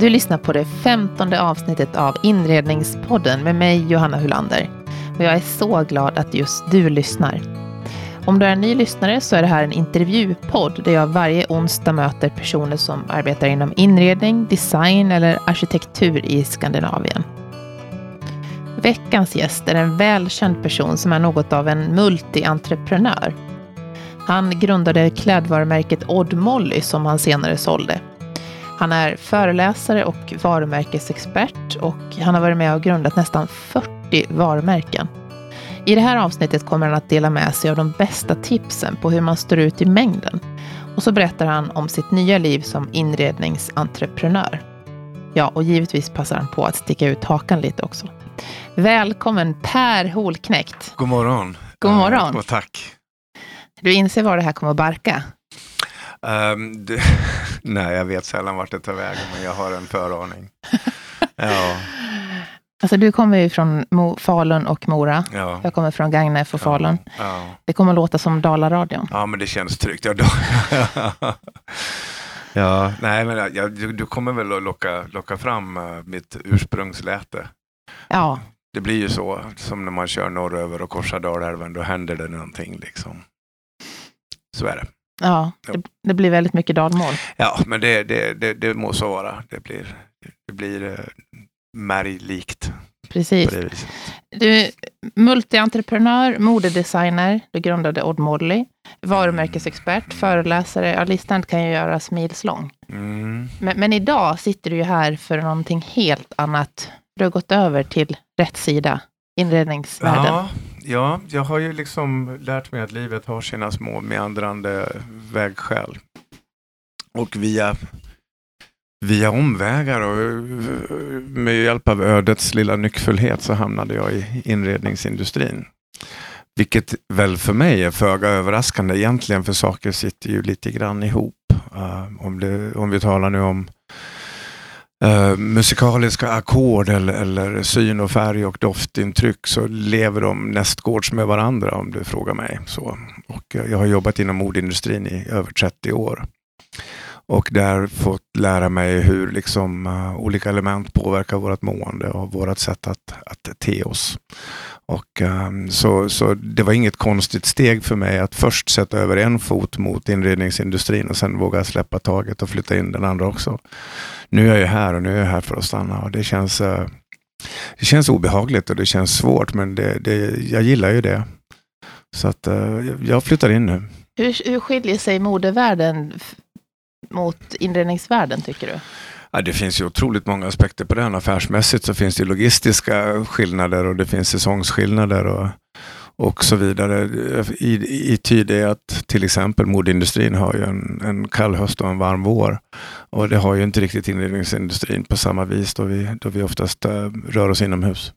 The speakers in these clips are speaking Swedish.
Du lyssnar på det femtonde avsnittet av Inredningspodden med mig Johanna Hulander. Och jag är så glad att just du lyssnar. Om du är en ny lyssnare så är det här en intervjupodd där jag varje onsdag möter personer som arbetar inom inredning, design eller arkitektur i Skandinavien. Veckans gäst är en välkänd person som är något av en multi-entreprenör. Han grundade klädvarumärket Odd Molly som han senare sålde. Han är föreläsare och varumärkesexpert och han har varit med och grundat nästan 40 varumärken. I det här avsnittet kommer han att dela med sig av de bästa tipsen på hur man står ut i mängden. Och så berättar han om sitt nya liv som inredningsentreprenör. Ja, och givetvis passar han på att sticka ut hakan lite också. Välkommen Per Holknekt. God morgon. God morgon. Uh, och tack. Du inser var det här kommer att barka? Um, det, nej, jag vet sällan vart det tar vägen, men jag har en föraning. ja. Alltså du kommer ju från Mo Falun och Mora. Ja. Jag kommer från Gagnef och Falun. Ja. Det kommer att låta som Dalaradion. ja, men det känns tryggt. Ja, då, ja nej, men jag, du, du kommer väl att locka, locka fram uh, mitt ursprungsläte. Ja, Det blir ju så, som när man kör norröver och korsar Dalälven, då händer det någonting. Liksom. Så är det. Ja det, det blir väldigt mycket dalmål. Ja, men det, det, det, det må så vara. Det blir, det blir uh, märglikt Precis. Du är multientreprenör, modedesigner, du grundade Odd Molly, varumärkesexpert, föreläsare. Ja, listan kan ju göras milslång. Mm. Men, men idag sitter du ju här för någonting helt annat. Du har gått över till rätt sida, inredningsvärlden. Ja, ja, jag har ju liksom lärt mig att livet har sina små meandrande vägskäl. Och via, via omvägar och med hjälp av ödets lilla nyckfullhet så hamnade jag i inredningsindustrin. Vilket väl för mig är föga överraskande egentligen, för saker sitter ju lite grann ihop. Uh, om, det, om vi talar nu om eh, musikaliska ackord eller, eller syn och färg och doftintryck så lever de nästgårds med varandra om du frågar mig. Så. Och jag har jobbat inom modeindustrin i över 30 år. Och där fått lära mig hur liksom, uh, olika element påverkar vårt mående och vårt sätt att, att te oss. Och, um, så, så det var inget konstigt steg för mig att först sätta över en fot mot inredningsindustrin och sen våga släppa taget och flytta in den andra också. Nu är jag här och nu är jag här för att stanna och det känns, eh, det känns obehagligt och det känns svårt men det, det, jag gillar ju det. Så att eh, jag flyttar in nu. Hur, hur skiljer sig modevärlden mot inredningsvärlden, tycker du? Ja, det finns ju otroligt många aspekter på den. Affärsmässigt så finns det logistiska skillnader och det finns säsongsskillnader och, och så vidare. I, i tid är att till exempel modeindustrin har ju en, en kall höst och en varm vår. Och det har ju inte riktigt inredningsindustrin på samma vis då vi, då vi oftast äh, rör oss inomhus.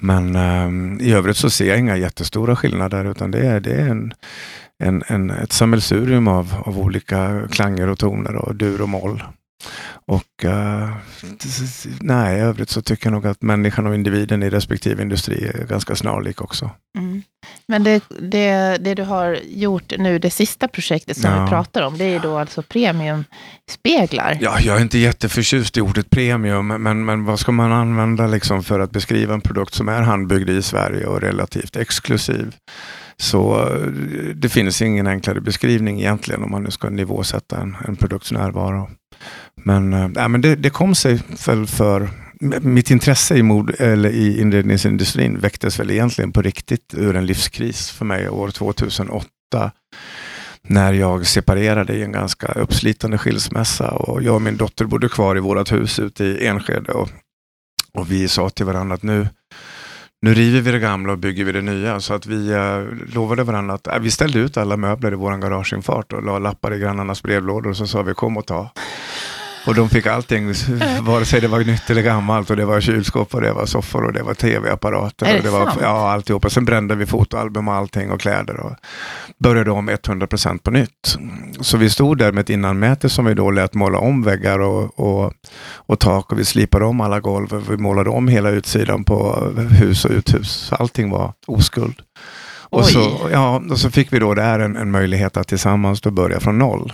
Men äh, i övrigt så ser jag inga jättestora skillnader utan det är, det är en, en, en, ett sammelsurium av, av olika klanger och toner och dur och moll. Och uh, nej, i övrigt så tycker jag nog att människan och individen i respektive industri är ganska snarlik också. Mm. Men det, det, det du har gjort nu, det sista projektet som Ja. vi pratar om, det är då alltså premiumspeglar. Ja, jag är inte jätteförtjust i ordet premium, men, men vad ska man använda liksom för att beskriva en produkt som är handbyggd i Sverige och relativt exklusiv? Så eh, det finns ingen enklare beskrivning egentligen om man nu ska nivåsätta en, en produkts närvaro. Men, äh, men det, det kom sig väl för mitt intresse i, mod, eller i inredningsindustrin väcktes väl egentligen på riktigt ur en livskris för mig år 2008 när jag separerade i en ganska uppslitande skilsmässa och jag och min dotter bodde kvar i vårt hus ute i Enskede och, och vi sa till varandra att nu, nu river vi det gamla och bygger vi det nya. Så att vi eh, lovade varandra att eh, vi ställde ut alla möbler i vår garageinfart och la lappar i grannarnas brevlådor och så sa vi kom och ta. Och de fick allting, vare sig det var nytt eller gammalt och det var kylskåp och det var soffor och det var tv-apparater. Är det och det var, ja, alltihopa. Sen brände vi fotoalbum och allting och kläder och började om 100% på nytt. Så vi stod där med ett innanmäte som vi då lät måla om väggar och, och, och tak och vi slipade om alla golv och vi målade om hela utsidan på hus och uthus. Allting var oskuld. Och Oj. så, ja, och så fick vi då där en, en möjlighet att tillsammans då börja från noll.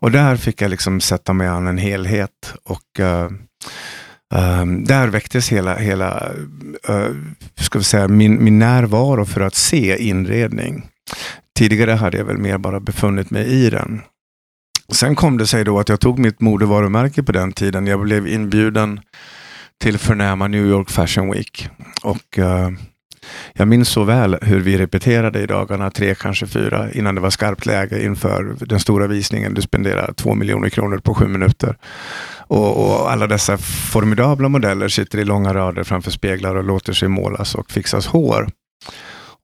Och där fick jag liksom sätta mig an en helhet. Och uh, Um, där väcktes hela, hela uh, ska vi säga, min, min närvaro för att se inredning. Tidigare hade jag väl mer bara befunnit mig i den. Sen kom det sig då att jag tog mitt modevarumärke på den tiden. Jag blev inbjuden till förnäma New York Fashion Week. Och uh, jag minns så väl hur vi repeterade i dagarna tre, kanske fyra, innan det var skarpt läge inför den stora visningen. Du spenderar två miljoner kronor på sju minuter. Och, och, alla dessa formidabla modeller sitter i långa rader framför speglar och låter sig målas och fixas hår.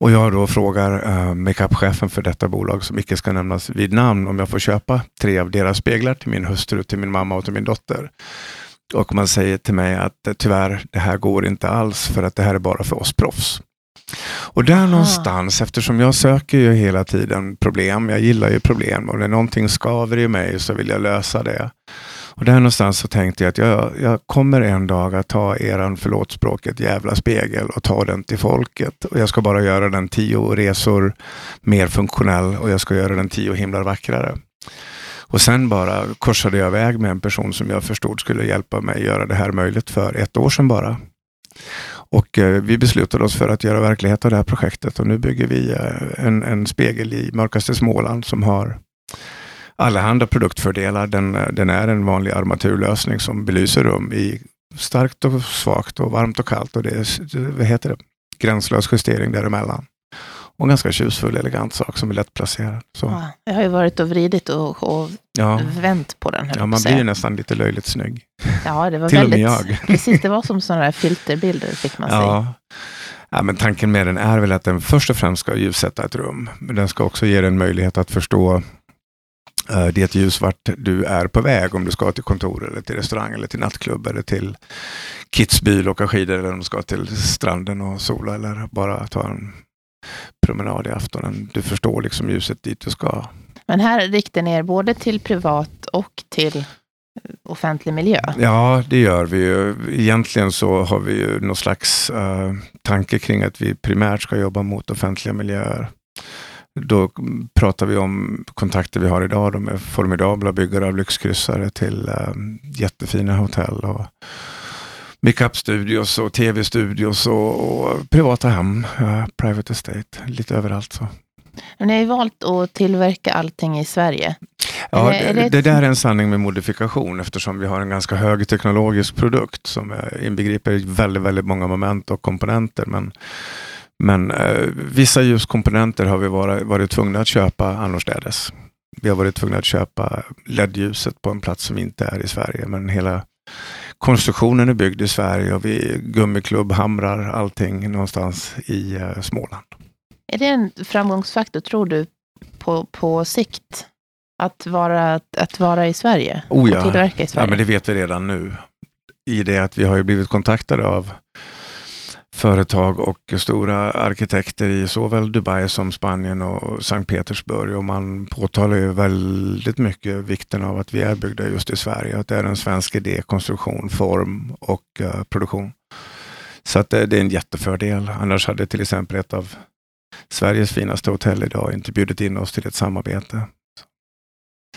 Och jag då frågar uh, makeupchefen för detta bolag, som icke ska nämnas vid namn, om jag får köpa tre av deras speglar till min hustru, till min mamma och till min dotter. Och man säger till mig att eh, tyvärr, det här går inte alls för att det här är bara för oss proffs. Och där någonstans, eftersom jag söker ju hela tiden problem, jag gillar ju problem och när någonting skaver i mig så vill jag lösa det. Och där någonstans så tänkte jag att jag, jag kommer en dag att ta eran, förlåt språket, jävla spegel och ta den till folket. Och jag ska bara göra den tio resor mer funktionell och jag ska göra den tio himlar vackrare. Och sen bara korsade jag väg med en person som jag förstod skulle hjälpa mig göra det här möjligt för ett år sedan bara. Och eh, vi beslutade oss för att göra verklighet av det här projektet och nu bygger vi eh, en, en spegel i mörkaste Småland som har allehanda produktfördelar. Den, eh, den är en vanlig armaturlösning som belyser rum i starkt och svagt och varmt och kallt och det är vad heter det? gränslös justering däremellan. Och en ganska tjusfull, elegant sak som är lätt placerad. Så. Ja, jag har ju varit och vridit och, och ja. vänt på den. Ja, man blir ju nästan lite löjligt snygg. Ja, det var Till väldigt, och med jag. Precis, det var som sådana där filterbilder fick man ja. se. Ja, men tanken med den är väl att den först och främst ska ljussätta ett rum. Men den ska också ge dig en möjlighet att förstå uh, det ljus vart du är på väg. Om du ska till kontor, eller till restaurang, eller till nattklubb, eller till Kitzbühel och åka skidor, eller om du ska till stranden och sola, eller bara ta en promenad i aftonen. Du förstår liksom ljuset dit du ska. Men här riktar ni er både till privat och till offentlig miljö? Ja, det gör vi ju. Egentligen så har vi ju någon slags uh, tanke kring att vi primärt ska jobba mot offentliga miljöer. Då pratar vi om kontakter vi har idag då med formidabla byggare av lyxkryssare till uh, jättefina hotell och makeup-studios och tv-studios och, och, privata hem, uh, private estate, lite överallt. så. Men ni har ju valt att tillverka allting i Sverige. Ja, det, det, det, där är en sanning med modifikation eftersom vi har en ganska hög teknologisk produkt som inbegriper väldigt, väldigt många moment och komponenter. Men, men eh, vissa ljuskomponenter har vi varit, varit tvungna att köpa annorstädes. Vi har varit tvungna att köpa LED-ljuset på en plats som inte är i Sverige, men hela konstruktionen är byggd i Sverige och vi gummiklubb hamrar allting någonstans i eh, Småland. Är det en framgångsfaktor, tror du, på, på sikt? Att vara, att vara i Sverige? Oh ja. Och tillverka i Sverige? Ja, men det vet vi redan nu. I det att vi har ju blivit kontaktade av företag och stora arkitekter i såväl Dubai som Spanien och Sankt Petersburg och man påtalar ju väldigt mycket vikten av att vi är byggda just i Sverige. Att det är en svensk idé, konstruktion, form och uh, produktion. Så att det, det, är en jättefördel. Annars hade till exempel ett av Sveriges finaste hotell idag inte bjudit in oss till ett samarbete.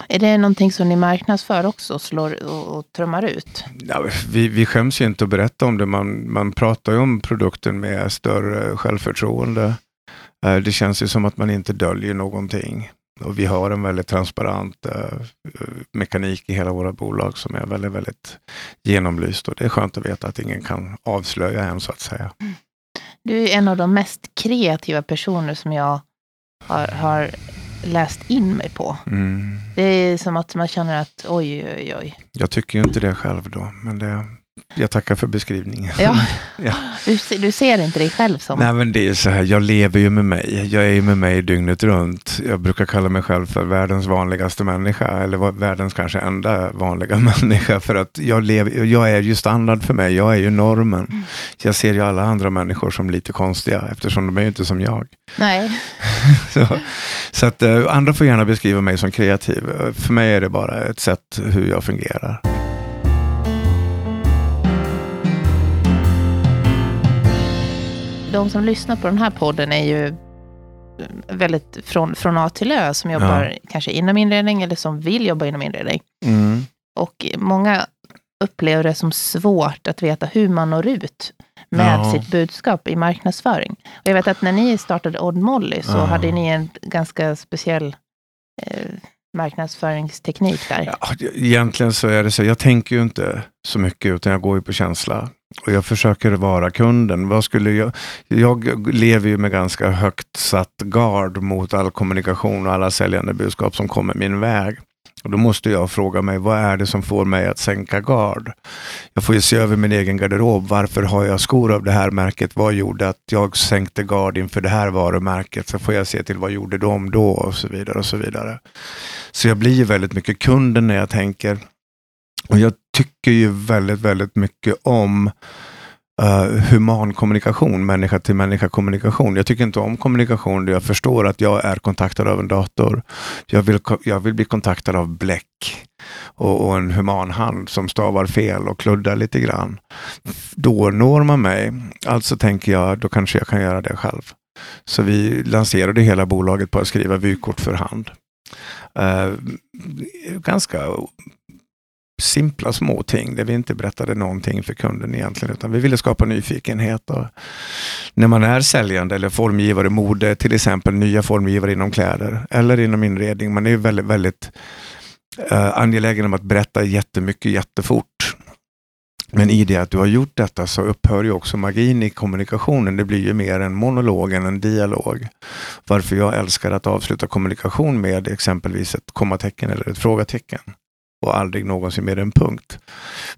Är det någonting som ni marknadsför också, slår och, och trummar ut? Ja, vi, vi skäms ju inte att berätta om det. Man, man pratar ju om produkten med större självförtroende. Eh, det känns ju som att man inte döljer någonting. Och vi har en väldigt transparent uh, mekanik i hela våra bolag som är väldigt, väldigt genomlyst. Och det är skönt att veta att ingen kan avslöja en så att säga. Du är en av de mest kreativa personer som jag har, har läst in mig på. Mm. Det är som att man känner att oj, oj, oj. Jag tycker ju inte det själv då, men det, jag tackar för beskrivningen. Ja. ja. Du, du, ser inte dig själv som... Nej, men det är så här, jag lever ju med mig. Jag är ju med mig dygnet runt. Jag brukar kalla mig själv för världens vanligaste människa, eller världens kanske enda vanliga människa. För att jag, lever, jag är ju standard för mig, jag är ju normen. Mm. Jag ser ju alla andra människor som lite konstiga, eftersom de är ju inte som jag. Nej. så så att, uh, andra får gärna beskriva mig som kreativ. För mig är det bara ett sätt hur jag fungerar. De som lyssnar på den här podden är ju väldigt från, från A till Ö, som jobbar kanske inom inredning eller som vill jobba inom inredning. Mm. Och många upplever det som svårt att veta hur man når ut med Ja. sitt budskap i marknadsföring. Och jag vet att när ni startade Odd Molly så Ja. hade ni en ganska speciell eh, marknadsföringsteknik där. Ja, egentligen så är det så, jag tänker ju inte så mycket utan jag går ju på känsla. Och jag försöker vara kunden. Vad skulle jag, jag lever ju med ganska högt satt gard mot all kommunikation och alla säljande budskap som kommer min väg. Och då måste jag fråga mig, vad är det som får mig att sänka gard? Jag får ju se över min egen garderob. Varför har jag skor av det här märket? Vad gjorde att jag sänkte gard inför det här varumärket? Så får jag se till vad gjorde de då? Och så vidare och så vidare. Så jag blir ju väldigt mycket kunden när jag tänker. Och jag tycker ju väldigt, väldigt mycket om uh, human kommunikation, människa till människa kommunikation. Jag tycker inte om kommunikation där jag förstår att jag är kontaktad av en dator. Jag vill, jag vill bli kontaktad av bläck och, och en human hand som stavar fel och kluddar lite grann. Då når man mig. Alltså tänker jag, då kanske jag kan göra det själv. Så vi lanserade hela bolaget på att skriva vykort för hand. Uh, ganska simpla små ting där vi inte berättade någonting för kunden egentligen, utan vi ville skapa nyfikenhet. Och när man är säljande eller formgivare, mode till exempel, nya formgivare inom kläder eller inom inredning, man är ju väldigt, väldigt eh, angelägen om att berätta jättemycket jättefort. Men i det att du har gjort detta så upphör ju också magin i kommunikationen. Det blir ju mer en monolog än en dialog. Varför jag älskar att avsluta kommunikation med exempelvis ett kommatecken eller ett frågetecken och aldrig någonsin med en punkt.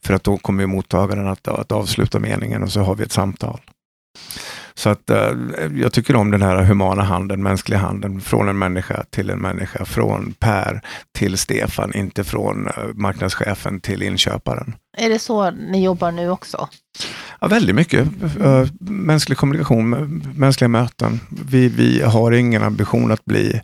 För att då kommer mottagaren att, att avsluta meningen och så har vi ett samtal. Så att eh, jag tycker om den här humana handen, mänskliga handen, från en människa till en människa, från Per till Stefan, inte från eh, marknadschefen till inköparen. Är det så ni jobbar nu också? Ja, väldigt mycket. Uh, mänsklig kommunikation, mänskliga möten. Vi, vi har ingen ambition att bli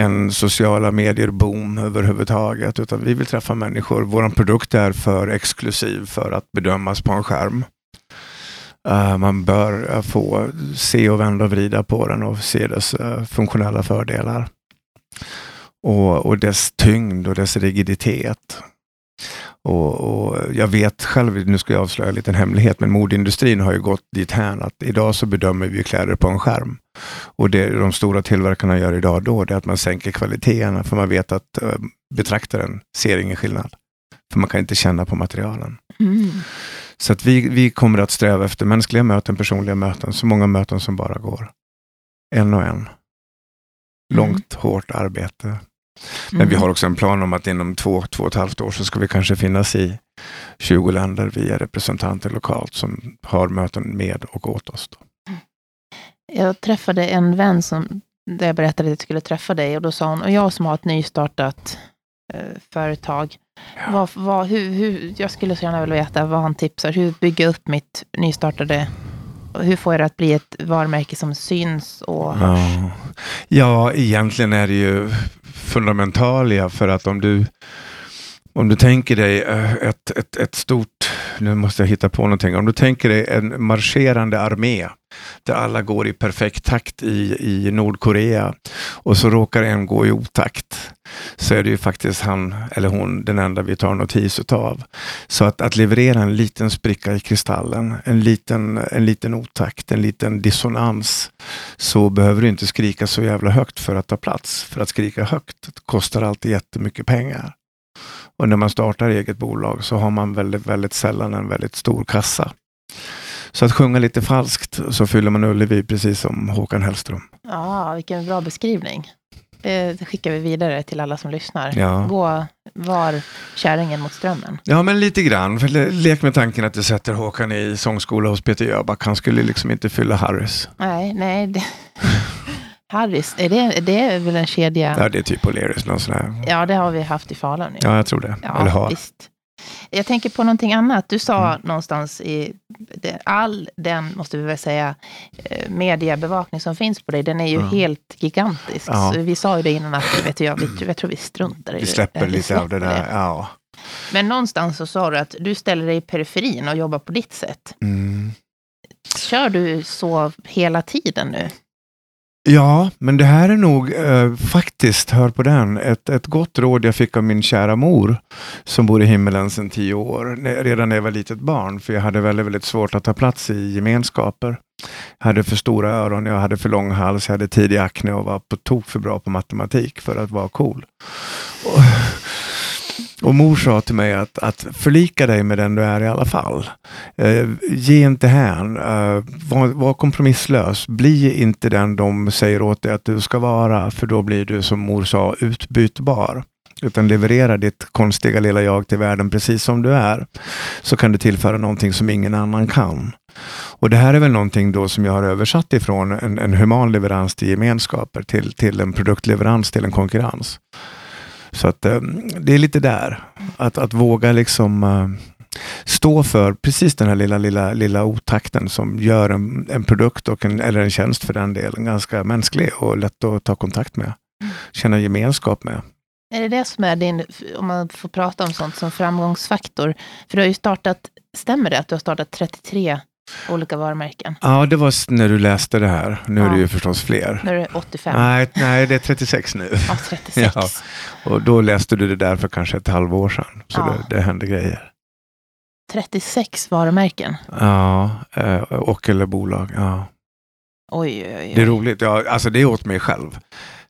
en sociala medier-boom överhuvudtaget, utan vi vill träffa människor. Vår produkt är för exklusiv för att bedömas på en skärm. Uh, man bör eh, få se och vända och vrida på den och se dess uh, funktionella fördelar. Och, och dess tyngd och dess rigiditet. Och, och jag vet själv, nu ska jag avslöja en liten hemlighet, men modeindustrin har ju gått dit här att idag så bedömer vi kläder på en skärm. Och det de stora tillverkarna gör idag då, det är att man sänker kvaliteterna, för man vet att betraktaren ser ingen skillnad. För man kan inte känna på materialen. Mm. Så att vi, vi kommer att sträva efter mänskliga möten, personliga möten, så många möten som bara går. En och en. Långt, hårt arbete. Men vi Mm. har också en plan om att inom två, två och ett halvt år så ska vi kanske finnas i 20 länder via representanter lokalt som har möten med och åt oss. Då. Jag träffade en vän som, där jag berättade att jag skulle träffa dig och då sa hon, och jag som har ett nystartat eh, företag, vad, vad, hur, hur, jag skulle så gärna vilja veta vad han tipsar, hur bygga upp mitt nystartade, hur får jag det att bli ett varumärke som syns och Ja. ja, egentligen är det ju fundamentalia för att om du om du tänker dig eh, ett, ett, ett stort, nu måste jag hitta på någonting, om du tänker dig en marscherande armé där alla går i perfekt takt i, i Nordkorea och så råkar en gå i otakt så är det ju faktiskt han eller hon den enda vi tar notis utav. Så att, att leverera en liten spricka i kristallen, en liten, en liten otakt, en liten dissonans så behöver du inte skrika så jävla högt för att ta plats. För att skrika högt kostar alltid jättemycket pengar. Och när man startar eget bolag så har man väldigt, väldigt sällan en väldigt stor kassa. Så att sjunga lite falskt så fyller man Ullevi precis som Håkan Hellström. ja, vilken bra beskrivning. Det skickar vi vidare till alla som lyssnar. Ja. Gå var kärringen mot strömmen. Ja, men lite grann. För le- lek med tanken att du sätter Håkan i sångskola hos Peter Jöback. Han skulle liksom inte fylla Harrys. Nej, nej. Det... Harris, är det, det är väl en kedja? Ja, det är typ O'Learys. Ja, det har vi haft i Falun. ju. Ja, jag tror det. Ja, Eller har. visst. Jag tänker på någonting annat. Du sa Mm. någonstans i det, all den, måste vi väl säga, eh, mediebevakning som finns på dig, den är ju Ja. helt gigantisk. Ja. Vi sa ju det innan att vet jag, vi, jag tror vi struntar i Vi det. släpper vi lite av det släpper där. Ja. Men någonstans så sa du att du ställer dig i periferin och jobbar på ditt sätt. Mm. Kör du så hela tiden nu? Ja, men det här är nog eh, faktiskt, hör på den, ett, ett gott råd jag fick av min kära mor som bor i himmelen sedan tio år, redan när jag var litet barn, för jag hade väldigt, väldigt svårt att ta plats i gemenskaper. Jag hade för stora öron, jag hade för lång hals, jag hade tidig akne och var på tok för bra på matematik för att vara cool. Och, och mor sa till mig att, att förlika dig med den du är i alla fall. Eh, ge inte hän. Eh, var, var, kompromisslös. Bli inte den de säger åt dig att du ska vara, för då blir du som mor sa utbytbar. Utan leverera ditt konstiga lilla jag till världen precis som du är. Så kan du tillföra någonting som ingen annan kan. Och det här är väl någonting då som jag har översatt ifrån en, en human leverans till gemenskaper till, till en produktleverans till en konkurrens. Så att eh, det är lite där, att, att våga liksom uh, stå för precis den här lilla, lilla, lilla otakten som gör en, en produkt och en, eller en tjänst för den delen ganska mänsklig och lätt att ta kontakt med. Känna gemenskap med. Är det det som är din, om man får prata om sånt som framgångsfaktor? För du har ju startat, stämmer det att du har startat 33 olika varumärken? Ja, det var när du läste det här. Nu ja. är det ju förstås fler. Nu är det 85. Nej, nej det är 36 nu. Ja, 36. Ja. Och då läste du det där för kanske ett halvår sedan. Så ja. det, det hände grejer. 36 varumärken? Ja, eh, och eller bolag. Ja. Oj, oj, oj. Det är roligt. Ja, alltså det är åt mig själv.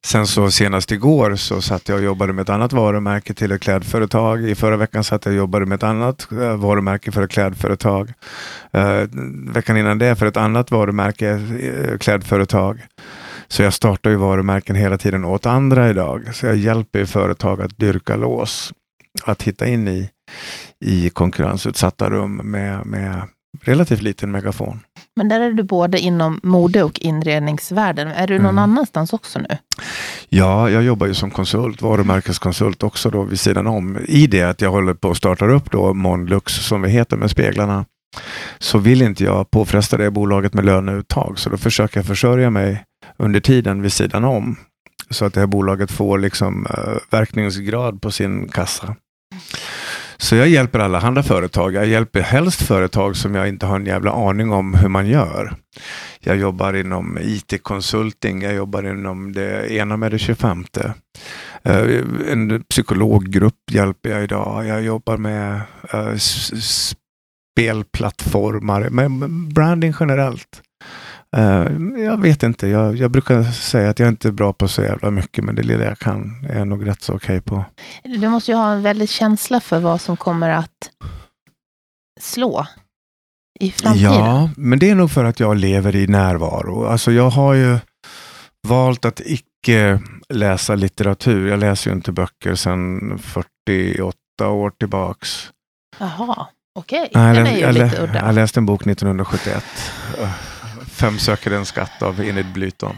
Sen så senast igår så satt jag och jobbade med ett annat varumärke till ett klädföretag. I förra veckan satt jag och jobbade med ett annat eh, varumärke för ett klädföretag. Uh, veckan innan det för ett annat varumärke, uh, klädföretag. Så jag startar ju varumärken hela tiden åt andra idag. Så jag hjälper företag att dyrka lås. Att hitta in i, i konkurrensutsatta rum med, med relativt liten megafon. Men där är du både inom mode och inredningsvärlden. Är du någon mm. annanstans också nu? Ja, jag jobbar ju som konsult, varumärkeskonsult också då vid sidan om. I det att jag håller på att starta upp då Monlux som vi heter med speglarna så vill inte jag påfresta det bolaget med löneuttag så då försöker jag försörja mig under tiden vid sidan om så att det här bolaget får liksom uh, verkningsgrad på sin kassa. Så jag hjälper alla andra företag. Jag hjälper helst företag som jag inte har en jävla aning om hur man gör. Jag jobbar inom IT-konsulting, jag jobbar inom det ena med det 25. Eh, en psykologgrupp hjälper jag idag. Jag jobbar med eh, spelplattformar, med branding generellt. Uh, jag vet inte, jag, jag, brukar säga att jag inte är bra på så jävla mycket, men det lilla jag kan är jag nog rätt så okej okay på. Du måste ju ha en väldig känsla för vad som kommer att slå i framtiden. Ja, men det är nog för att jag lever i närvaro. Alltså jag har ju valt att icke läsa litteratur. Jag läser ju inte böcker sedan 48 år tillbaks. Jaha, okej. Okay. Den är ju jag, lite udda. Jag läste en bok 1971. Fem söker en skatt av Enid Blyton.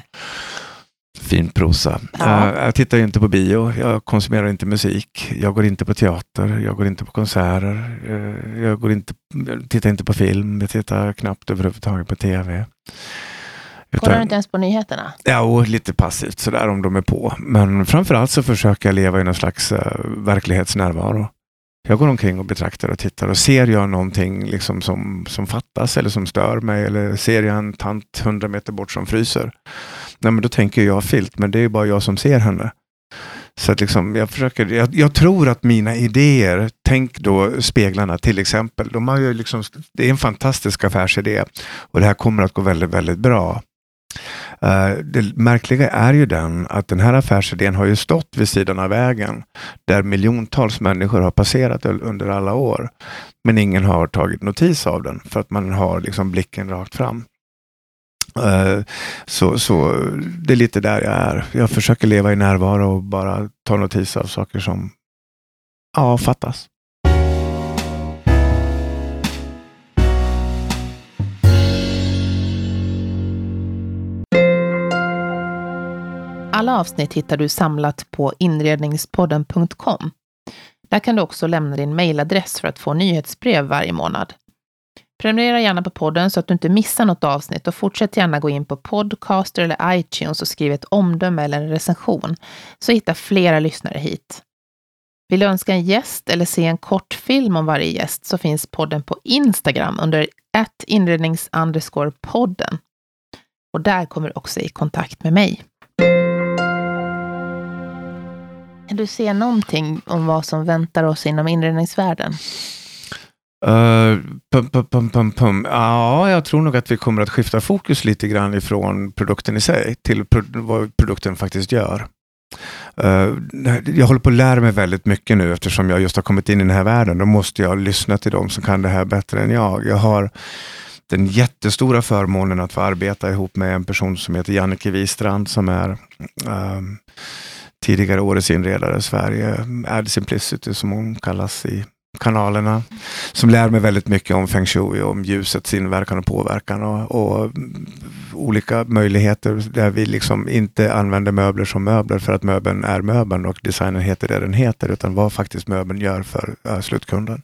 Fin prosa. Ja. Uh, jag tittar inte på bio, jag konsumerar inte musik, jag går inte på teater, jag går inte på konserter, uh, jag går inte, tittar inte på film, jag tittar knappt överhuvudtaget på tv. Kollar du inte ens på nyheterna? Ja, och lite passivt sådär om de är på. Men framförallt så försöker jag leva i någon slags uh, verklighetsnärvaro. Jag går omkring och betraktar och tittar och ser jag någonting liksom som, som fattas eller som stör mig eller ser jag en tant hundra meter bort som fryser. Nej, men då tänker jag filt, men det är bara jag som ser henne. Så att liksom, jag, försöker, jag, jag, tror att mina idéer, tänk då speglarna till exempel, de har ju liksom, det är en fantastisk affärsidé och det här kommer att gå väldigt, väldigt bra. Eh, det märkliga är ju den att den här affärsidén har ju stått vid sidan av vägen där miljontals människor har passerat under alla år. Men ingen har tagit notis av den för att man har liksom blicken rakt fram. Eh, så, så det är lite där jag är. Jag försöker leva i närvaro och bara ta notis av saker som ja, fattas. Alla avsnitt hittar du samlat på inredningspodden.com. Där kan du också lämna din mejladress för att få nyhetsbrev varje månad. Prenumerera gärna på podden så att du inte missar något avsnitt och fortsätt gärna gå in på Podcaster eller iTunes och skriv ett omdöme eller en recension så hittar flera lyssnare hit. Vill du önska en gäst eller se en kortfilm om varje gäst så finns podden på Instagram under inrednings podden. Och där kommer du också i kontakt med mig. Kan du se någonting om vad som väntar oss inom inredningsvärlden? Uh, pum, pum, pum, pum, pum. Ja, jag tror nog att vi kommer att skifta fokus lite grann ifrån produkten i sig till pro vad produkten faktiskt gör. Uh, jag håller på att lära mig väldigt mycket nu eftersom jag just har kommit in i den här världen. Då måste jag lyssna till dem som kan det här bättre än jag. Jag har den jättestora förmånen att få arbeta ihop med en person som heter Jannike Wistrand som är um, tidigare årets inredare i Sverige, Ad Simplicity som hon kallas i kanalerna. Som lär mig väldigt mycket om feng shui, om ljusets inverkan och påverkan och, och, olika möjligheter där vi liksom inte använder möbler som möbler för att möbeln är möbeln och designen heter det den heter, utan vad faktiskt möbeln gör för uh, slutkunden.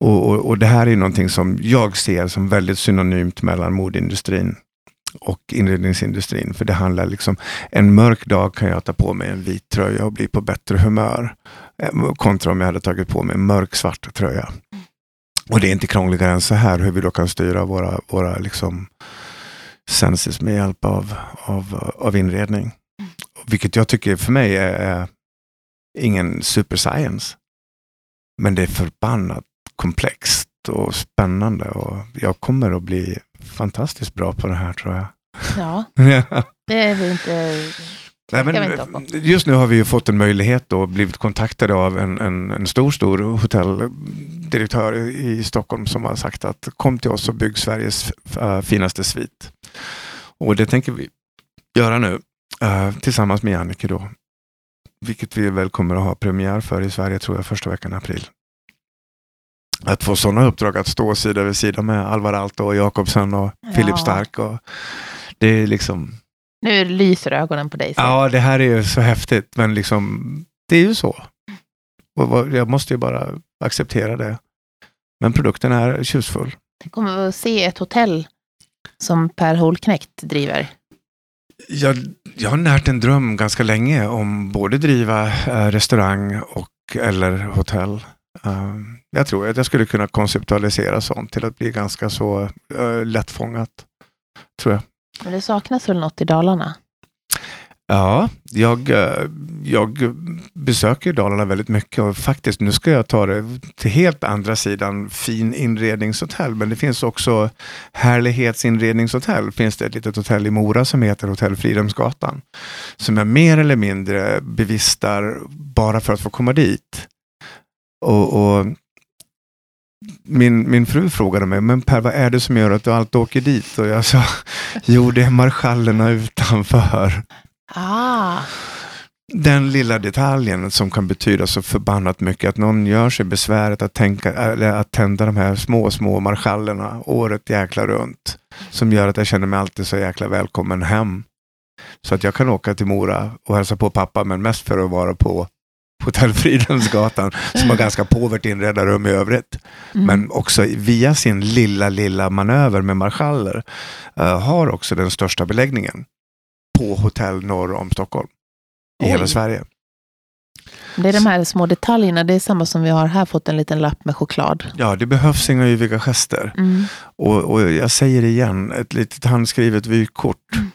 Och, och, och, det här är någonting som jag ser som väldigt synonymt mellan modeindustrin och inredningsindustrin. För det handlar liksom, en mörk dag kan jag ta på mig en vit tröja och bli på bättre humör. Eh, kontra om jag hade tagit på mig en mörk svart tröja. Och det är inte krångligare än så här hur vi då kan styra våra, våra liksom senses med hjälp av, av, av inredning. Vilket jag tycker för mig är, är ingen super science. Men det är förbannat komplext och spännande och jag kommer att bli fantastiskt bra på det här tror jag. Ja, det är vi inte Nej, men just nu har vi fått en möjlighet och blivit kontaktade av en, en, en, stor, stor hotelldirektör i Stockholm som har sagt att kom till oss och bygg Sveriges uh, finaste svit. Och det tänker vi göra nu uh, tillsammans med Jannike då. Vilket vi väl kommer att ha premiär för i Sverige tror jag första veckan i april. Att få sådana uppdrag att stå sida vid sida med Alvar Aalto och Jakobsen och ja. Philip Stark. Och, det är liksom nu lyser ögonen på dig. Så. Ja, det här är ju så häftigt, men liksom, det är ju så. Jag måste ju bara acceptera det. Men produkten är tjusfull. Vi kommer att se ett hotell som Per Holknekt driver. Jag, jag har närt en dröm ganska länge om både driva äh, restaurang och eller hotell. Uh, jag tror att jag skulle kunna konceptualisera sånt till att bli ganska så uh, lättfångat. Tror jag. Men det saknas väl något i Dalarna? Ja, jag, eh, jag besöker Dalarna väldigt mycket och faktiskt nu ska jag ta det till helt andra sidan fin inredningshotell. Men det finns också härlighetsinredningshotell. Finns det ett litet hotell i Mora som heter Hotell Fridhemsgatan. Som jag mer eller mindre bevistar bara för att få komma dit. Och, och min, min fru frågade mig, men Per, vad är det som gör att du alltid åker dit? Och jag sa, jo det är marschallerna utanför. Ah. Den lilla detaljen som kan betyda så förbannat mycket, att någon gör sig besväret att, tänka, eller att tända de här små, små marschallerna året jäkla runt. Som gör att jag känner mig alltid så jäkla välkommen hem. Så att jag kan åka till Mora och hälsa på pappa, men mest för att vara på Hotell Fridhemsgatan som har ganska påvert inredda rum i övrigt. Mm. Men också via sin lilla, lilla manöver med marschaller uh, har också den största beläggningen på hotell norr om Stockholm. I Oj. hela Sverige. Det är de här små detaljerna, det är samma som vi har här fått en liten lapp med choklad. Ja, det behövs inga yviga gester. Mm. Och, och, jag säger igen, ett litet handskrivet vykort. Mm.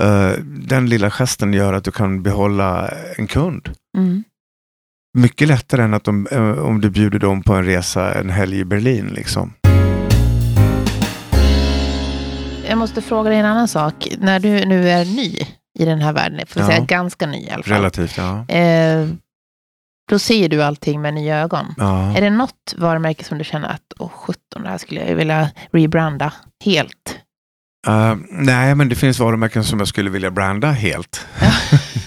Uh, den lilla gesten gör att du kan behålla en kund. Mm. Mycket lättare än att de, eh, om du bjuder dem på en resa en helg i Berlin. Liksom. Jag måste fråga dig en annan sak. När du nu är ny i den här världen, får ja. säga ganska ny i alla fall. Relativt, ja. Eh, då ser du allting med nya ögon. Ja. Är det något varumärke som du känner att, åh sjutton, det här skulle jag vilja rebranda helt? Uh, nej, men det finns varumärken som jag skulle vilja branda helt. Ja.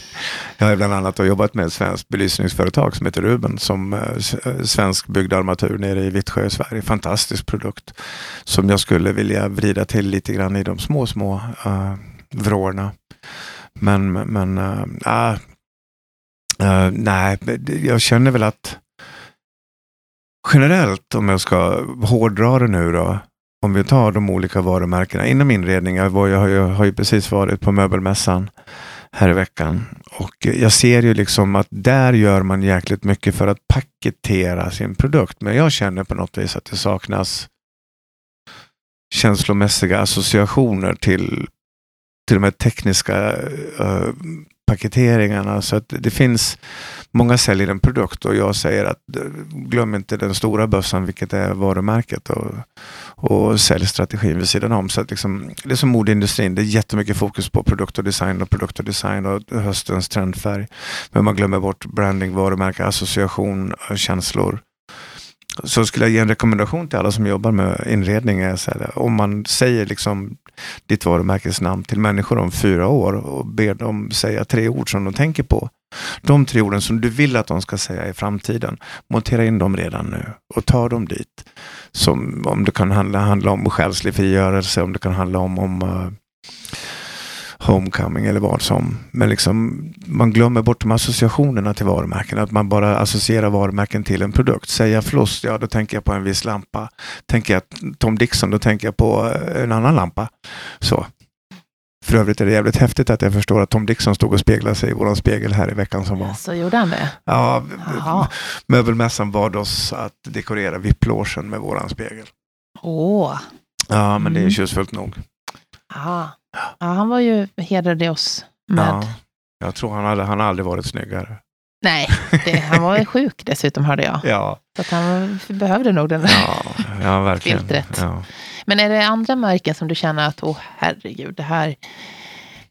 Jag har bland annat jobbat med ett svenskt belysningsföretag som heter Ruben som eh, eh, svensk byggd armatur nere i Vittsjö i Sverige. Fantastisk produkt som jag skulle vilja vrida till lite grann i de små, små uh, vrårna. Men, men uh, uh, nej, jag känner väl att generellt om jag ska hårdra det nu då, om vi tar de olika varumärkena inom inredning. Jag, var, jag, har, jag har ju precis varit på möbelmässan här i veckan. Och jag ser ju liksom att där gör man jäkligt mycket för att paketera sin produkt. Men jag känner på något vis att det saknas känslomässiga associationer till, till de här tekniska uh, paketeringarna. Så att det finns, många säljer en produkt och jag säger att eh, glöm inte den stora bössan, vilket är varumärket och, och säljstrategin vid sidan om. Så att liksom, det är som modeindustrin, det är jättemycket fokus på produkt och design och produkt och design och höstens trendfärg. Men man glömmer bort branding, varumärke, association, eh, känslor så skulle jag ge en rekommendation till alla som jobbar med inredning. Är så här, om man säger liksom ditt varumärkesnamn till människor om fyra år och ber dem säga tre ord som de tänker på. De tre orden som du vill att de ska säga i framtiden, montera in dem redan nu och ta dem dit. Som, om det kan handla, handla om själslig frigörelse, om det kan handla om, om uh, Homecoming eller vad som. Men liksom, man glömmer bort de associationerna till varumärken. Att man bara associerar varumärken till en produkt. Säger jag Floss, ja då tänker jag på en viss lampa. Tänker jag Tom Dixon, då tänker jag på eh, en annan lampa. Så. För övrigt är det jävligt häftigt att jag förstår att Tom Dixon stod och speglade sig i våran spegel här i veckan som var. Så gjorde han det? Ja, Aha. möbelmässan bad oss att dekorera VIP-logen med våran spegel. Åh! Ja, men det är mm. tjusfullt nog. Aha. Ja, han var ju hedrade oss med. Ja, jag tror han hade, han aldrig varit snyggare. Nej, det, han var sjuk dessutom hörde jag. Ja. Så att han behövde nog den där ja, ja, verkligen. filtret. Ja. Men är det andra märken som du känner att, åh herregud, det här,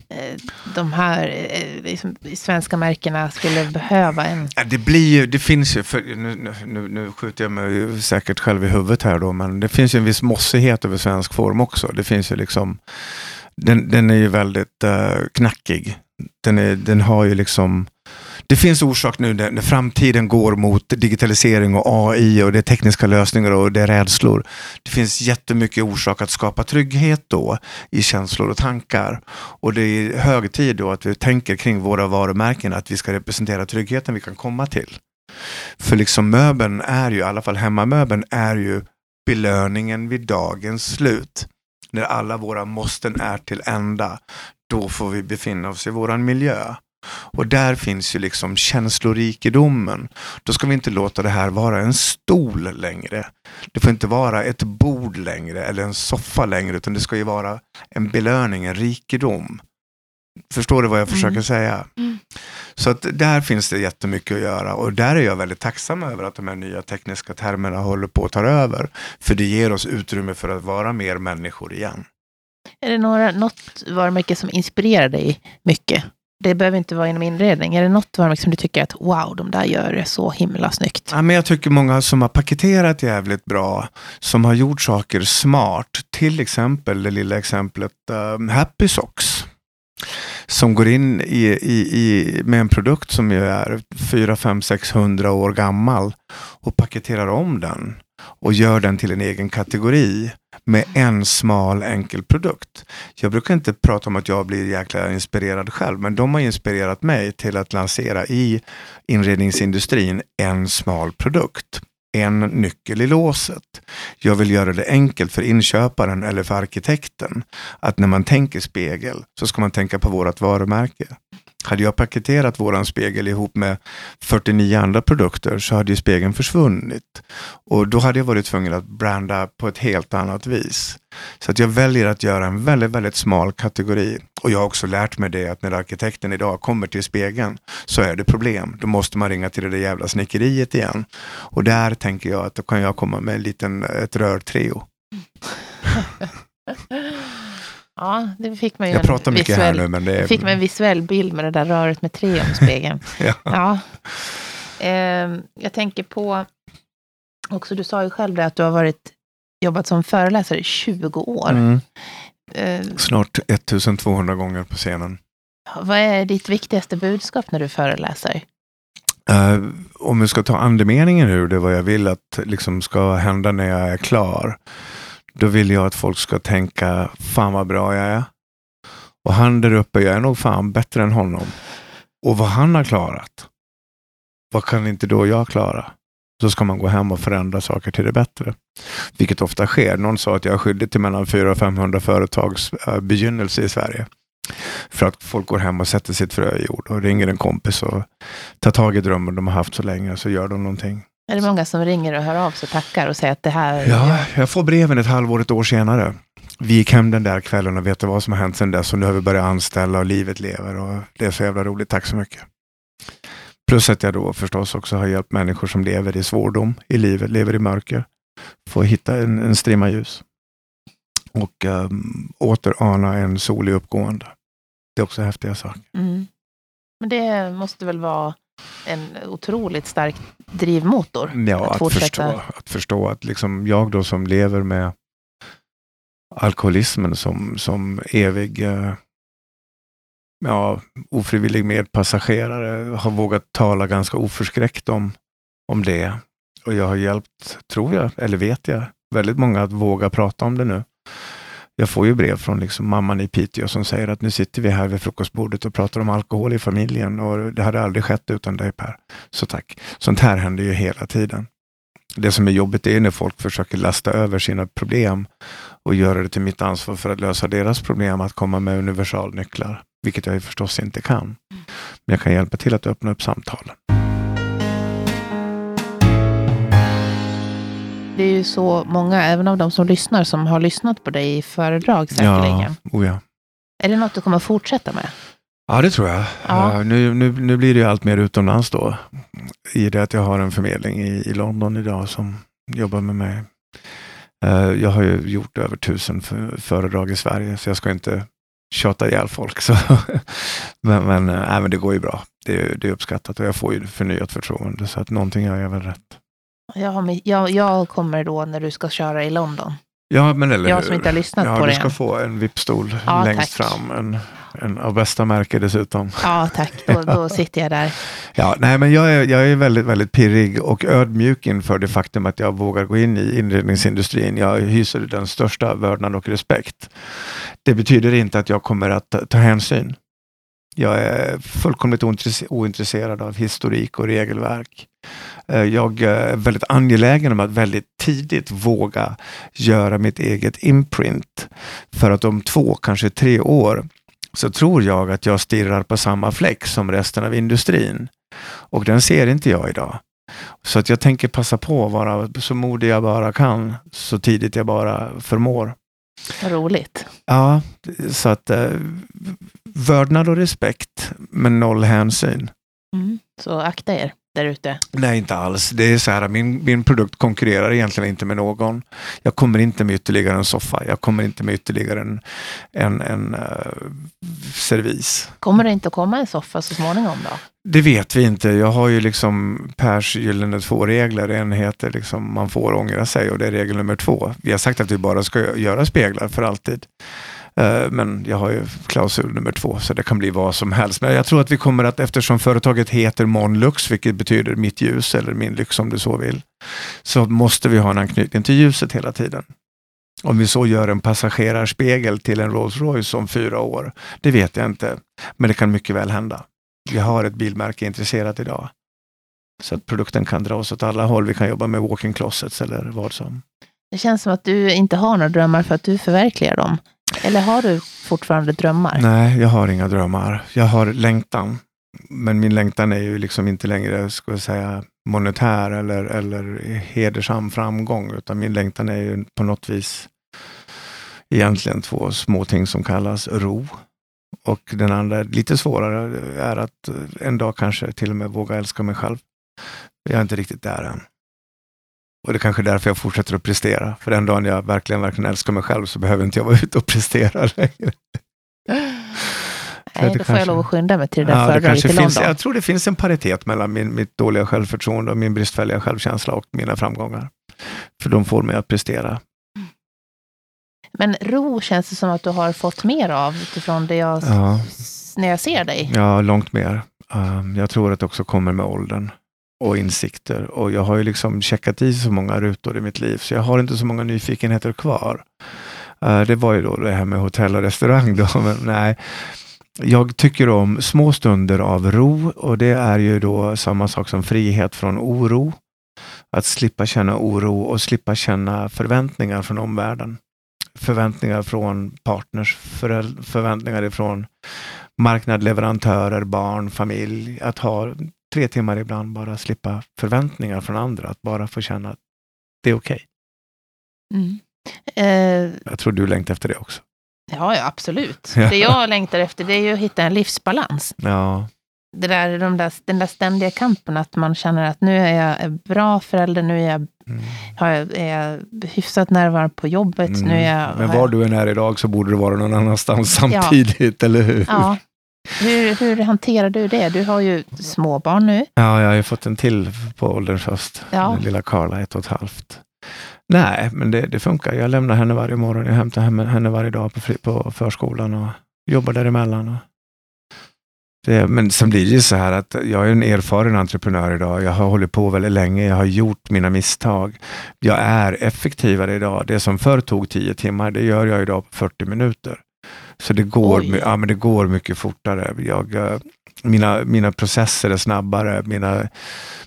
eh, de här eh, liksom, svenska märkena skulle behöva en... Det blir ju, det finns ju, för, nu, nu, nu skjuter jag mig säkert själv i huvudet här då, men det finns ju en viss mossighet över svensk form också. Det finns ju liksom den, den är ju väldigt uh, knackig. Den, är, den har ju liksom det finns orsak nu när, när, framtiden går mot digitalisering och AI och det är tekniska lösningar och det är rädslor. Det finns jättemycket orsak att skapa trygghet då i känslor och tankar. Och det är hög tid då att vi tänker kring våra varumärken att vi ska representera tryggheten vi kan komma till. För liksom möbeln är ju, i alla fall hemmamöbeln, är ju belöningen vid dagens slut när alla våra måsten är till ända, då får vi befinna oss i våran miljö. Och där finns ju liksom känslorikedomen. Då ska vi inte låta det här vara en stol längre. Det får inte vara ett bord längre eller en soffa längre, utan det ska ju vara en belöning, en rikedom. Förstår du vad jag försöker mm. säga? Så att där finns det jättemycket att göra och där är jag väldigt tacksam över att de här nya tekniska termerna håller på att ta över. För det ger oss utrymme för att vara mer människor igen. Är det några, något varumärke som inspirerar dig mycket? Det behöver inte vara inom inredning. Är det något varumärke som du tycker att wow, de där gör det så himla snyggt? Ja, men jag tycker många som har paketerat jävligt bra, som har gjort saker smart. Till exempel det lilla exemplet um, Happy Socks som går in i, i, i, med en produkt som ju är 4, 5, 600 år gammal och paketerar om den och gör den till en egen kategori med en smal enkel produkt. Jag brukar inte prata om att jag blir jäkla inspirerad själv, men de har inspirerat mig till att lansera i inredningsindustrin en smal produkt en nyckel i låset. Jag vill göra det enkelt för inköparen eller för arkitekten att när man tänker spegel så ska man tänka på vårt varumärke. Hade jag paketerat våran spegel ihop med 49 andra produkter så hade ju spegeln försvunnit. Och då hade jag varit tvungen att branda på ett helt annat vis. Så att jag väljer att göra en väldigt, väldigt smal kategori. Och jag har också lärt mig det att när arkitekten idag kommer till spegeln så är det problem. Då måste man ringa till det där jävla snickeriet igen. Och där tänker jag att då kan jag komma med en liten, ett rörtrio. Ja, det fick man ju jag pratar mycket visuell, här nu, men det är... fick man en visuell bild med det där röret med tre om spegeln. ja. ja. Eh, jag tänker på, också du sa ju själv det, att du har varit, jobbat som föreläsare i 20 år. Mm. Eh, Snart 1200 gånger på scenen. Vad är ditt viktigaste budskap när du föreläser? Uh, om vi ska ta andemeningen ur det, vad jag vill att liksom ska hända när jag är klar, då vill jag att folk ska tänka, fan vad bra jag är. Och han där uppe, jag är nog fan bättre än honom. Och vad han har klarat, vad kan inte då jag klara? Så ska man gå hem och förändra saker till det bättre. Vilket ofta sker. Någon sa att jag är skyldig till mellan 400 och 500 företags eh, begynnelse i Sverige. För att folk går hem och sätter sitt frö i jord och ringer en kompis och tar tag i drömmen de har haft så länge och så gör de någonting. Är det många som ringer och hör av sig och tackar och säger att det här... Ja, jag får breven ett halvår, ett år senare. vi gick hem den där kvällen och vet du vad som har hänt sedan dess och nu har vi börjat anställa och livet lever och det är så jävla roligt. Tack så mycket. Plus att jag då förstås också har hjälpt människor som lever i svårdom i livet, lever i mörker, få hitta en, en strimma ljus. Och um, åter ana en sol i uppgående. Det är också häftiga saker. Mm. Men det måste väl vara en otroligt stark drivmotor? Ja, att, att förstå, att förstå att liksom jag då som lever med alkoholismen som, som evig uh, ja, ofrivillig medpassagerare har vågat tala ganska oförskräckt om, om det. Och jag har hjälpt, tror jag, eller vet jag, väldigt många att våga prata om det nu. Jag får ju brev från liksom mamman i Piteå som säger att nu sitter vi här vid frukostbordet och pratar om alkohol i familjen och det hade aldrig skett utan dig Per. Så tack. Sånt här händer ju hela tiden. Det som är jobbigt är när folk försöker lasta över sina problem och göra det till mitt ansvar för att lösa deras problem, att komma med universalnycklar. Vilket jag ju förstås inte kan. Men jag kan hjälpa till att öppna upp samtalen. Det är ju så många, även av de som lyssnar, som har lyssnat på dig i föredrag säkerligen. Ja, oh ja. Är det något du kommer fortsätta med? Ja, det tror jag. Ja. Uh, nu, nu, nu blir det ju allt mer utomlands då. I det att jag har en förmedling i, i London idag som jobbar med mig. Uh, jag har ju gjort över tusen föredrag i Sverige, så jag ska inte tjata ihjäl folk. Så. men, men, äh, men det går ju bra. Det, det är uppskattat och jag får ju förnyat förtroende, så att någonting gör jag väl rätt. Jag, har, jag, jag kommer då när du ska köra i London. Ja, men eller Jag som inte har lyssnat ja, på det Du ska än. få en vippstol ja, längst tack. fram. En, en av bästa märke dessutom. Ja, tack. Då, då sitter jag där. Ja, nej, men jag är, jag är väldigt, väldigt pirrig och ödmjuk inför det faktum att jag vågar gå in i inredningsindustrin. Jag hyser den största vördnad och respekt. Det betyder inte att jag kommer att ta hänsyn. Jag är fullkomligt ointresserad av historik och regelverk. Eh, jag är väldigt angelägen om att väldigt tidigt våga göra mitt eget imprint. För att om två, kanske tre år så tror jag att jag stirrar på samma fläck som resten av industrin. Och den ser inte jag idag. Så att jag tänker passa på att vara så modig jag bara kan, så tidigt jag bara förmår. Roligt. Ja, så att eh, vördnad och respekt, men noll hänsyn. Mm. Så akta er där ute? Nej, inte alls. Det är så här, min, min produkt konkurrerar egentligen inte med någon. Jag kommer inte med ytterligare en soffa. Jag kommer inte med ytterligare en, en, en uh, servis. Kommer det inte att komma en soffa så småningom då? Det vet vi inte. Jag har ju liksom Pers gyllene två regler. En heter liksom man får ångra sig och det är regel nummer två. Vi har sagt att vi bara ska göra speglar för alltid. Eh, men jag har ju klausul nummer två så det kan bli vad som helst. Men jag tror att vi kommer att, eftersom företaget heter Monlux, vilket betyder mitt ljus eller min lyx om du så vill, så måste vi ha en anknytning till ljuset hela tiden. Om vi så gör en passagerarspegel till en Rolls Royce om fyra år, det vet jag inte. Men det kan mycket väl hända. Vi har ett bilmärke intresserat idag. Så att produkten kan dra oss åt alla håll. Vi kan jobba med walk-in closets eller vad som. Det känns som att du inte har några drömmar för att du förverkligar dem. Eller har du fortfarande drömmar? Nej, jag har inga drömmar. Jag har längtan. Men min längtan är ju liksom inte längre, ska jag säga, monetär eller, eller hedersam framgång, utan min längtan är ju på något vis egentligen två små ting som kallas ro. Och den andra, lite svårare, är att en dag kanske till och med våga älska mig själv. Jag är inte riktigt där än. Och det är kanske är därför jag fortsätter att prestera. För den dagen jag verkligen, verkligen älskar mig själv så behöver inte jag vara ute och prestera längre. Nej, då får kanske, jag lov att skynda mig till det där ja, föredraget i London. jag tror det finns en paritet mellan min, mitt dåliga självförtroende och min bristfälliga självkänsla och mina framgångar. För de får mig att prestera. Men ro känns det som att du har fått mer av utifrån det jag, ja. när jag ser dig. Ja, långt mer. Um, jag tror att det också kommer med åldern och insikter. Och jag har ju liksom checkat i så många rutor i mitt liv, så jag har inte så många nyfikenheter kvar. Uh, det var ju då det här med hotell och restaurang då, men nej. Jag tycker om små stunder av ro och det är ju då samma sak som frihet från oro. Att slippa känna oro och slippa känna förväntningar från omvärlden. Förväntningar från partners, förväntningar ifrån marknad, leverantörer, barn, familj. Att ha tre timmar ibland bara slippa förväntningar från andra, att bara få känna att det är okej. Okay. Mm. Eh, Jag tror du längtar efter det också. ja, ja, absolut. Ja. Det jag längtar efter det är ju att hitta en livsbalans. Ja, Det där, de där, den där ständiga kampen, att man känner att nu är jag bra förälder, nu är jag, mm. har jag, är jag hyfsat närvarande på jobbet, nu är jag... Men var jag, du än är idag så borde du vara någon annanstans samtidigt, eller hur? Ja. Hur, hur hanterar du det? Du har ju småbarn nu. Ja, jag har ju fått en till på ålderns höst. Ja. Den lilla Carla, ett och ett halvt. Nej, men det, det funkar. Jag lämnar henne varje morgon. Jag hämtar henne, henne varje dag på, på förskolan och jobbar däremellan. Och det, men sen blir det ju så här att jag är en erfaren entreprenör idag. Jag har hållit på väldigt länge. Jag har gjort mina misstag. Jag är effektivare idag. Det som förr tog 10 timmar, det gör jag idag på 40 minuter. Så det går, Oj. ja, men det går mycket fortare. Jag, eh, mina, mina processer är snabbare. Mina,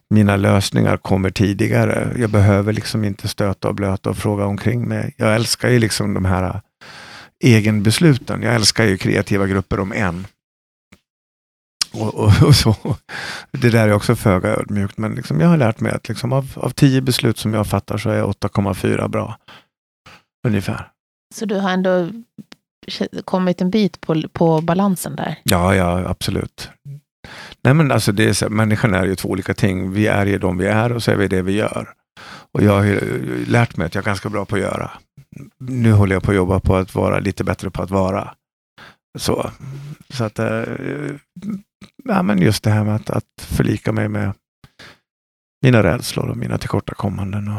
mina lösningar kommer tidigare. Jag behöver liksom inte stöta och blöta och fråga omkring mig. Jag älskar ju liksom de här äh, egenbesluten. Jag älskar ju kreativa grupper om en. Och, och, och så. Det där är också föga ödmjukt, men liksom jag har lärt mig att liksom av, av tio beslut som jag fattar så är 8,4 bra. Ungefär. Så du har ändå kommit en bit på, på balansen där. Ja, ja, absolut. Nej, men alltså det är så, människan är ju två olika ting. Vi är ju de vi är och så är vi det vi gör. Och jag har ju lärt mig att jag är ganska bra på att göra. Nu håller jag på att jobba på att vara lite bättre på att vara. Så, så att, eh, ja, men just det här med att, att förlika mig med mina rädslor och mina tillkortakommanden.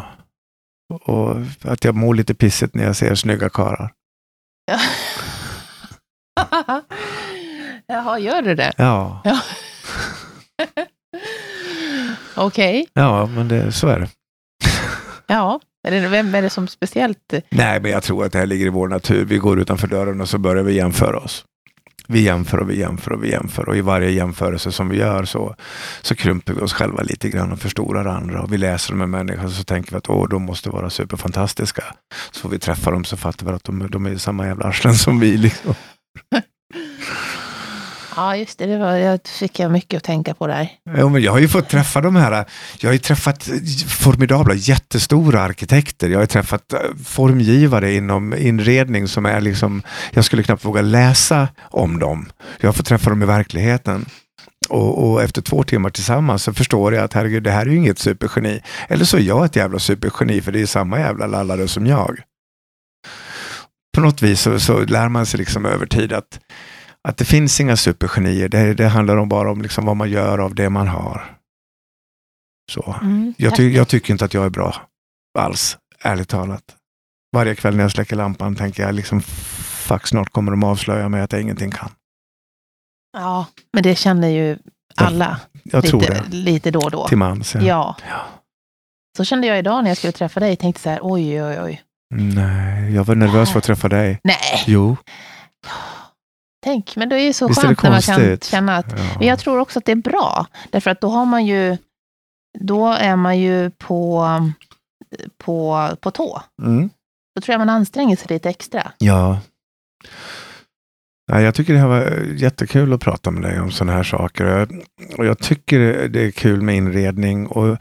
Och, och att jag mår lite pissigt när jag ser snygga karlar. Ja. Jaha, gör du det? Ja, Okej. ja men det, så är det. Ja. Det, vem är det som speciellt... Nej, men jag tror att det här ligger i vår natur. Vi går utanför dörren och så börjar vi jämföra oss. Vi jämför och vi jämför och vi jämför och i varje jämförelse som vi gör så, så krymper vi oss själva lite grann och förstorar andra. Och vi läser om en människa så tänker vi att Åh, de måste vara superfantastiska. Så får vi träffa dem så fattar vi att de, de är samma jävla arslen som vi. Liksom. Ja, just det. det var, jag fick jag mycket att tänka på där. Mm. Ja, men jag har ju fått träffa de här, jag har ju träffat formidabla, jättestora arkitekter. Jag har ju träffat eh, formgivare inom inredning som är liksom, jag skulle knappt våga läsa om dem. Jag har fått träffa dem i verkligheten. Och, och efter två timmar tillsammans så förstår jag att herregud, det här är ju inget supergeni. Eller så är jag ett jävla supergeni för det är samma jävla lallare som jag. På något vis så, så lär man sig liksom över tid att att det finns inga supergenier. Det, det handlar om bara om liksom vad man gör av det man har. Så. Mm, Jag, ty, jag tycker inte att jag är bra alls, ärligt talat. Varje kväll när jag släcker lampan tänker jag liksom fuck, snart kommer de avslöja mig att jag ingenting kan. Ja, men det känner ju alla Jag tror lite, lite då och då. Till mans. Ja. Ja. Så kände jag idag när jag skulle träffa dig. Jag tänkte så här, oj, oj, oj. Nej, jag var nervös för att träffa dig. Nej, Jo. tänk, men det är ju så Visst skönt när man kan känna att Ja. Men jag tror också att det är bra, därför att då har man ju, då är man ju på, på, på tå. Mm. Då tror jag man anstränger sig lite extra. Ja. Ja, jag tycker det här var jättekul att prata med dig om sådana här saker. Och jag, och jag tycker det är kul med inredning och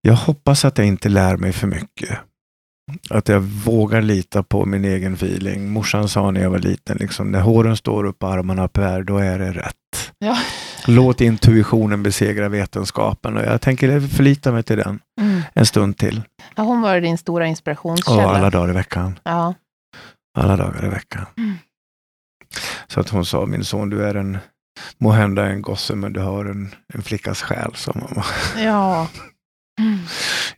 jag hoppas att jag inte lär mig för mycket. Att jag vågar lita på min egen feeling. Morsan sa när jag var liten, liksom, när håren står upp på armarna Per, då är det rätt. Ja. Låt intuitionen besegra vetenskapen och jag tänker förlita mig till den Mm. en stund till. Ja, hon var din stora Och inspirationskälla. alla dagar i veckan. Ja. Alla dagar i veckan. Mm. Så att hon sa, min son du är en, må hända en gosse men du har en, en flickas själ. Som, ja. Mm.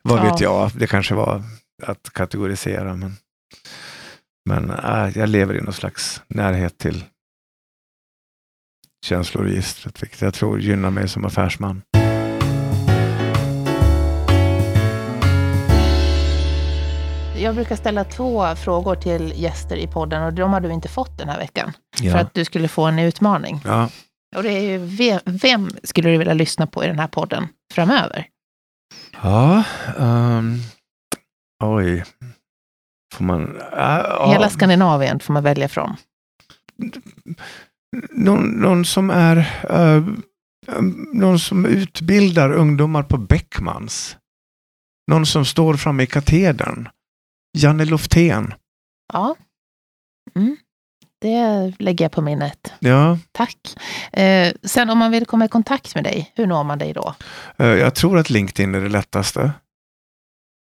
vad Ja. vet jag, det kanske var att kategorisera. Men, men äh, jag lever i någon slags närhet till känsloregistret, vilket jag tror gynnar mig som affärsman. Jag brukar ställa två frågor till gäster i podden och de har du inte fått den här veckan. För Ja. att du skulle få en utmaning. Ja. Och det är ju, vem, vem skulle du vilja lyssna på i den här podden framöver? Ja, ehm, oj. Får man... äh. Hela Skandinavien får man välja från. någon, någon som är eh, um, någon som utbildar ungdomar på Beckmans. Någon som står framme i katedern. Janne Loftén. Ja. Mm. Det lägger jag på minnet. Ja, Tack. Eh, sen om man vill komma i kontakt med dig, hur når man dig då? eh, jag tror att LinkedIn är det lättaste.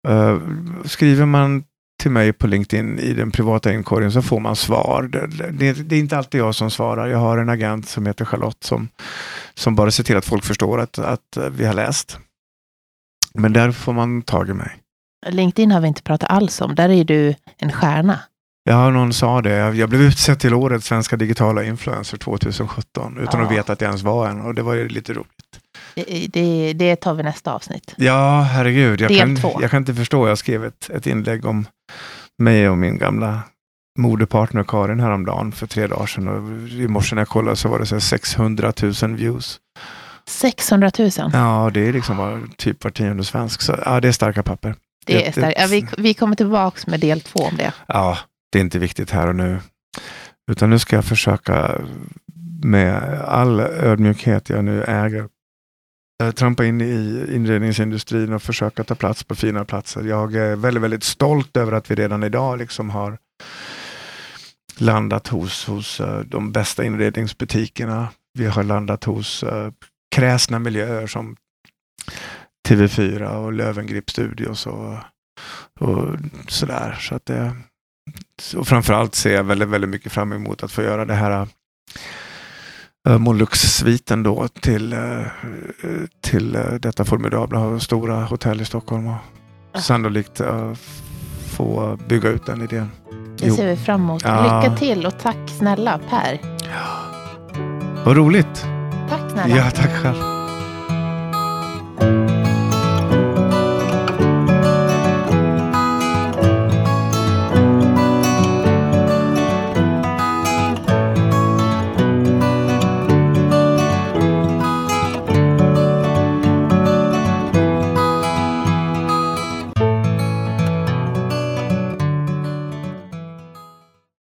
Eh, skriver man till mig på LinkedIn i den privata inkorgen så får man svar. Det, det, det är inte alltid jag som svarar. Jag har en agent som heter Charlotte som, som bara ser till att folk förstår att, att eh, vi har läst. Men där får man tag i mig. LinkedIn har vi inte pratat alls om. Där är du en stjärna. Ja, någon sa det. Jag jag blev utsedd till årets svenska digitala influencer 2017 utan Ja. att veta att jag ens var en och det var ju lite roligt. Det, det, tar vi nästa avsnitt. Ja, herregud. Jag, Del kan, två. jag kan inte förstå. Jag skrev ett, ett inlägg om mig och min gamla modepartner Karin häromdagen för tre dagar sedan. Och I morse när jag kollade så var det så här 600 000 views. 600 000. Ja, det är liksom var, typ var tionde svensk. Så, ja, det är starka papper. Det är starkt. Ja, vi, vi kommer tillbaka med del två om det. Ja, det är inte viktigt här och nu. Utan nu ska jag försöka med all ödmjukhet jag nu äger Eh, trampa in i inredningsindustrin och försöka ta plats på fina platser. Jag är väldigt, väldigt stolt över att vi redan idag liksom har landat hos, hos eh, de bästa inredningsbutikerna. Vi har landat hos eh, kräsna miljöer som TV4 och Löwengrip Studios och, och sådär. Så att det, och framförallt ser jag väldigt, väldigt mycket fram emot att få göra det här Eh, Moluksviten då till, eh, till eh, detta formidabla stora hotell i Stockholm och ja. sannolikt få bygga ut den idén. Det ser vi fram emot. Ja. Lycka till och tack snälla Per. Ja. Vad roligt. Tack snälla. Ja, tack själv.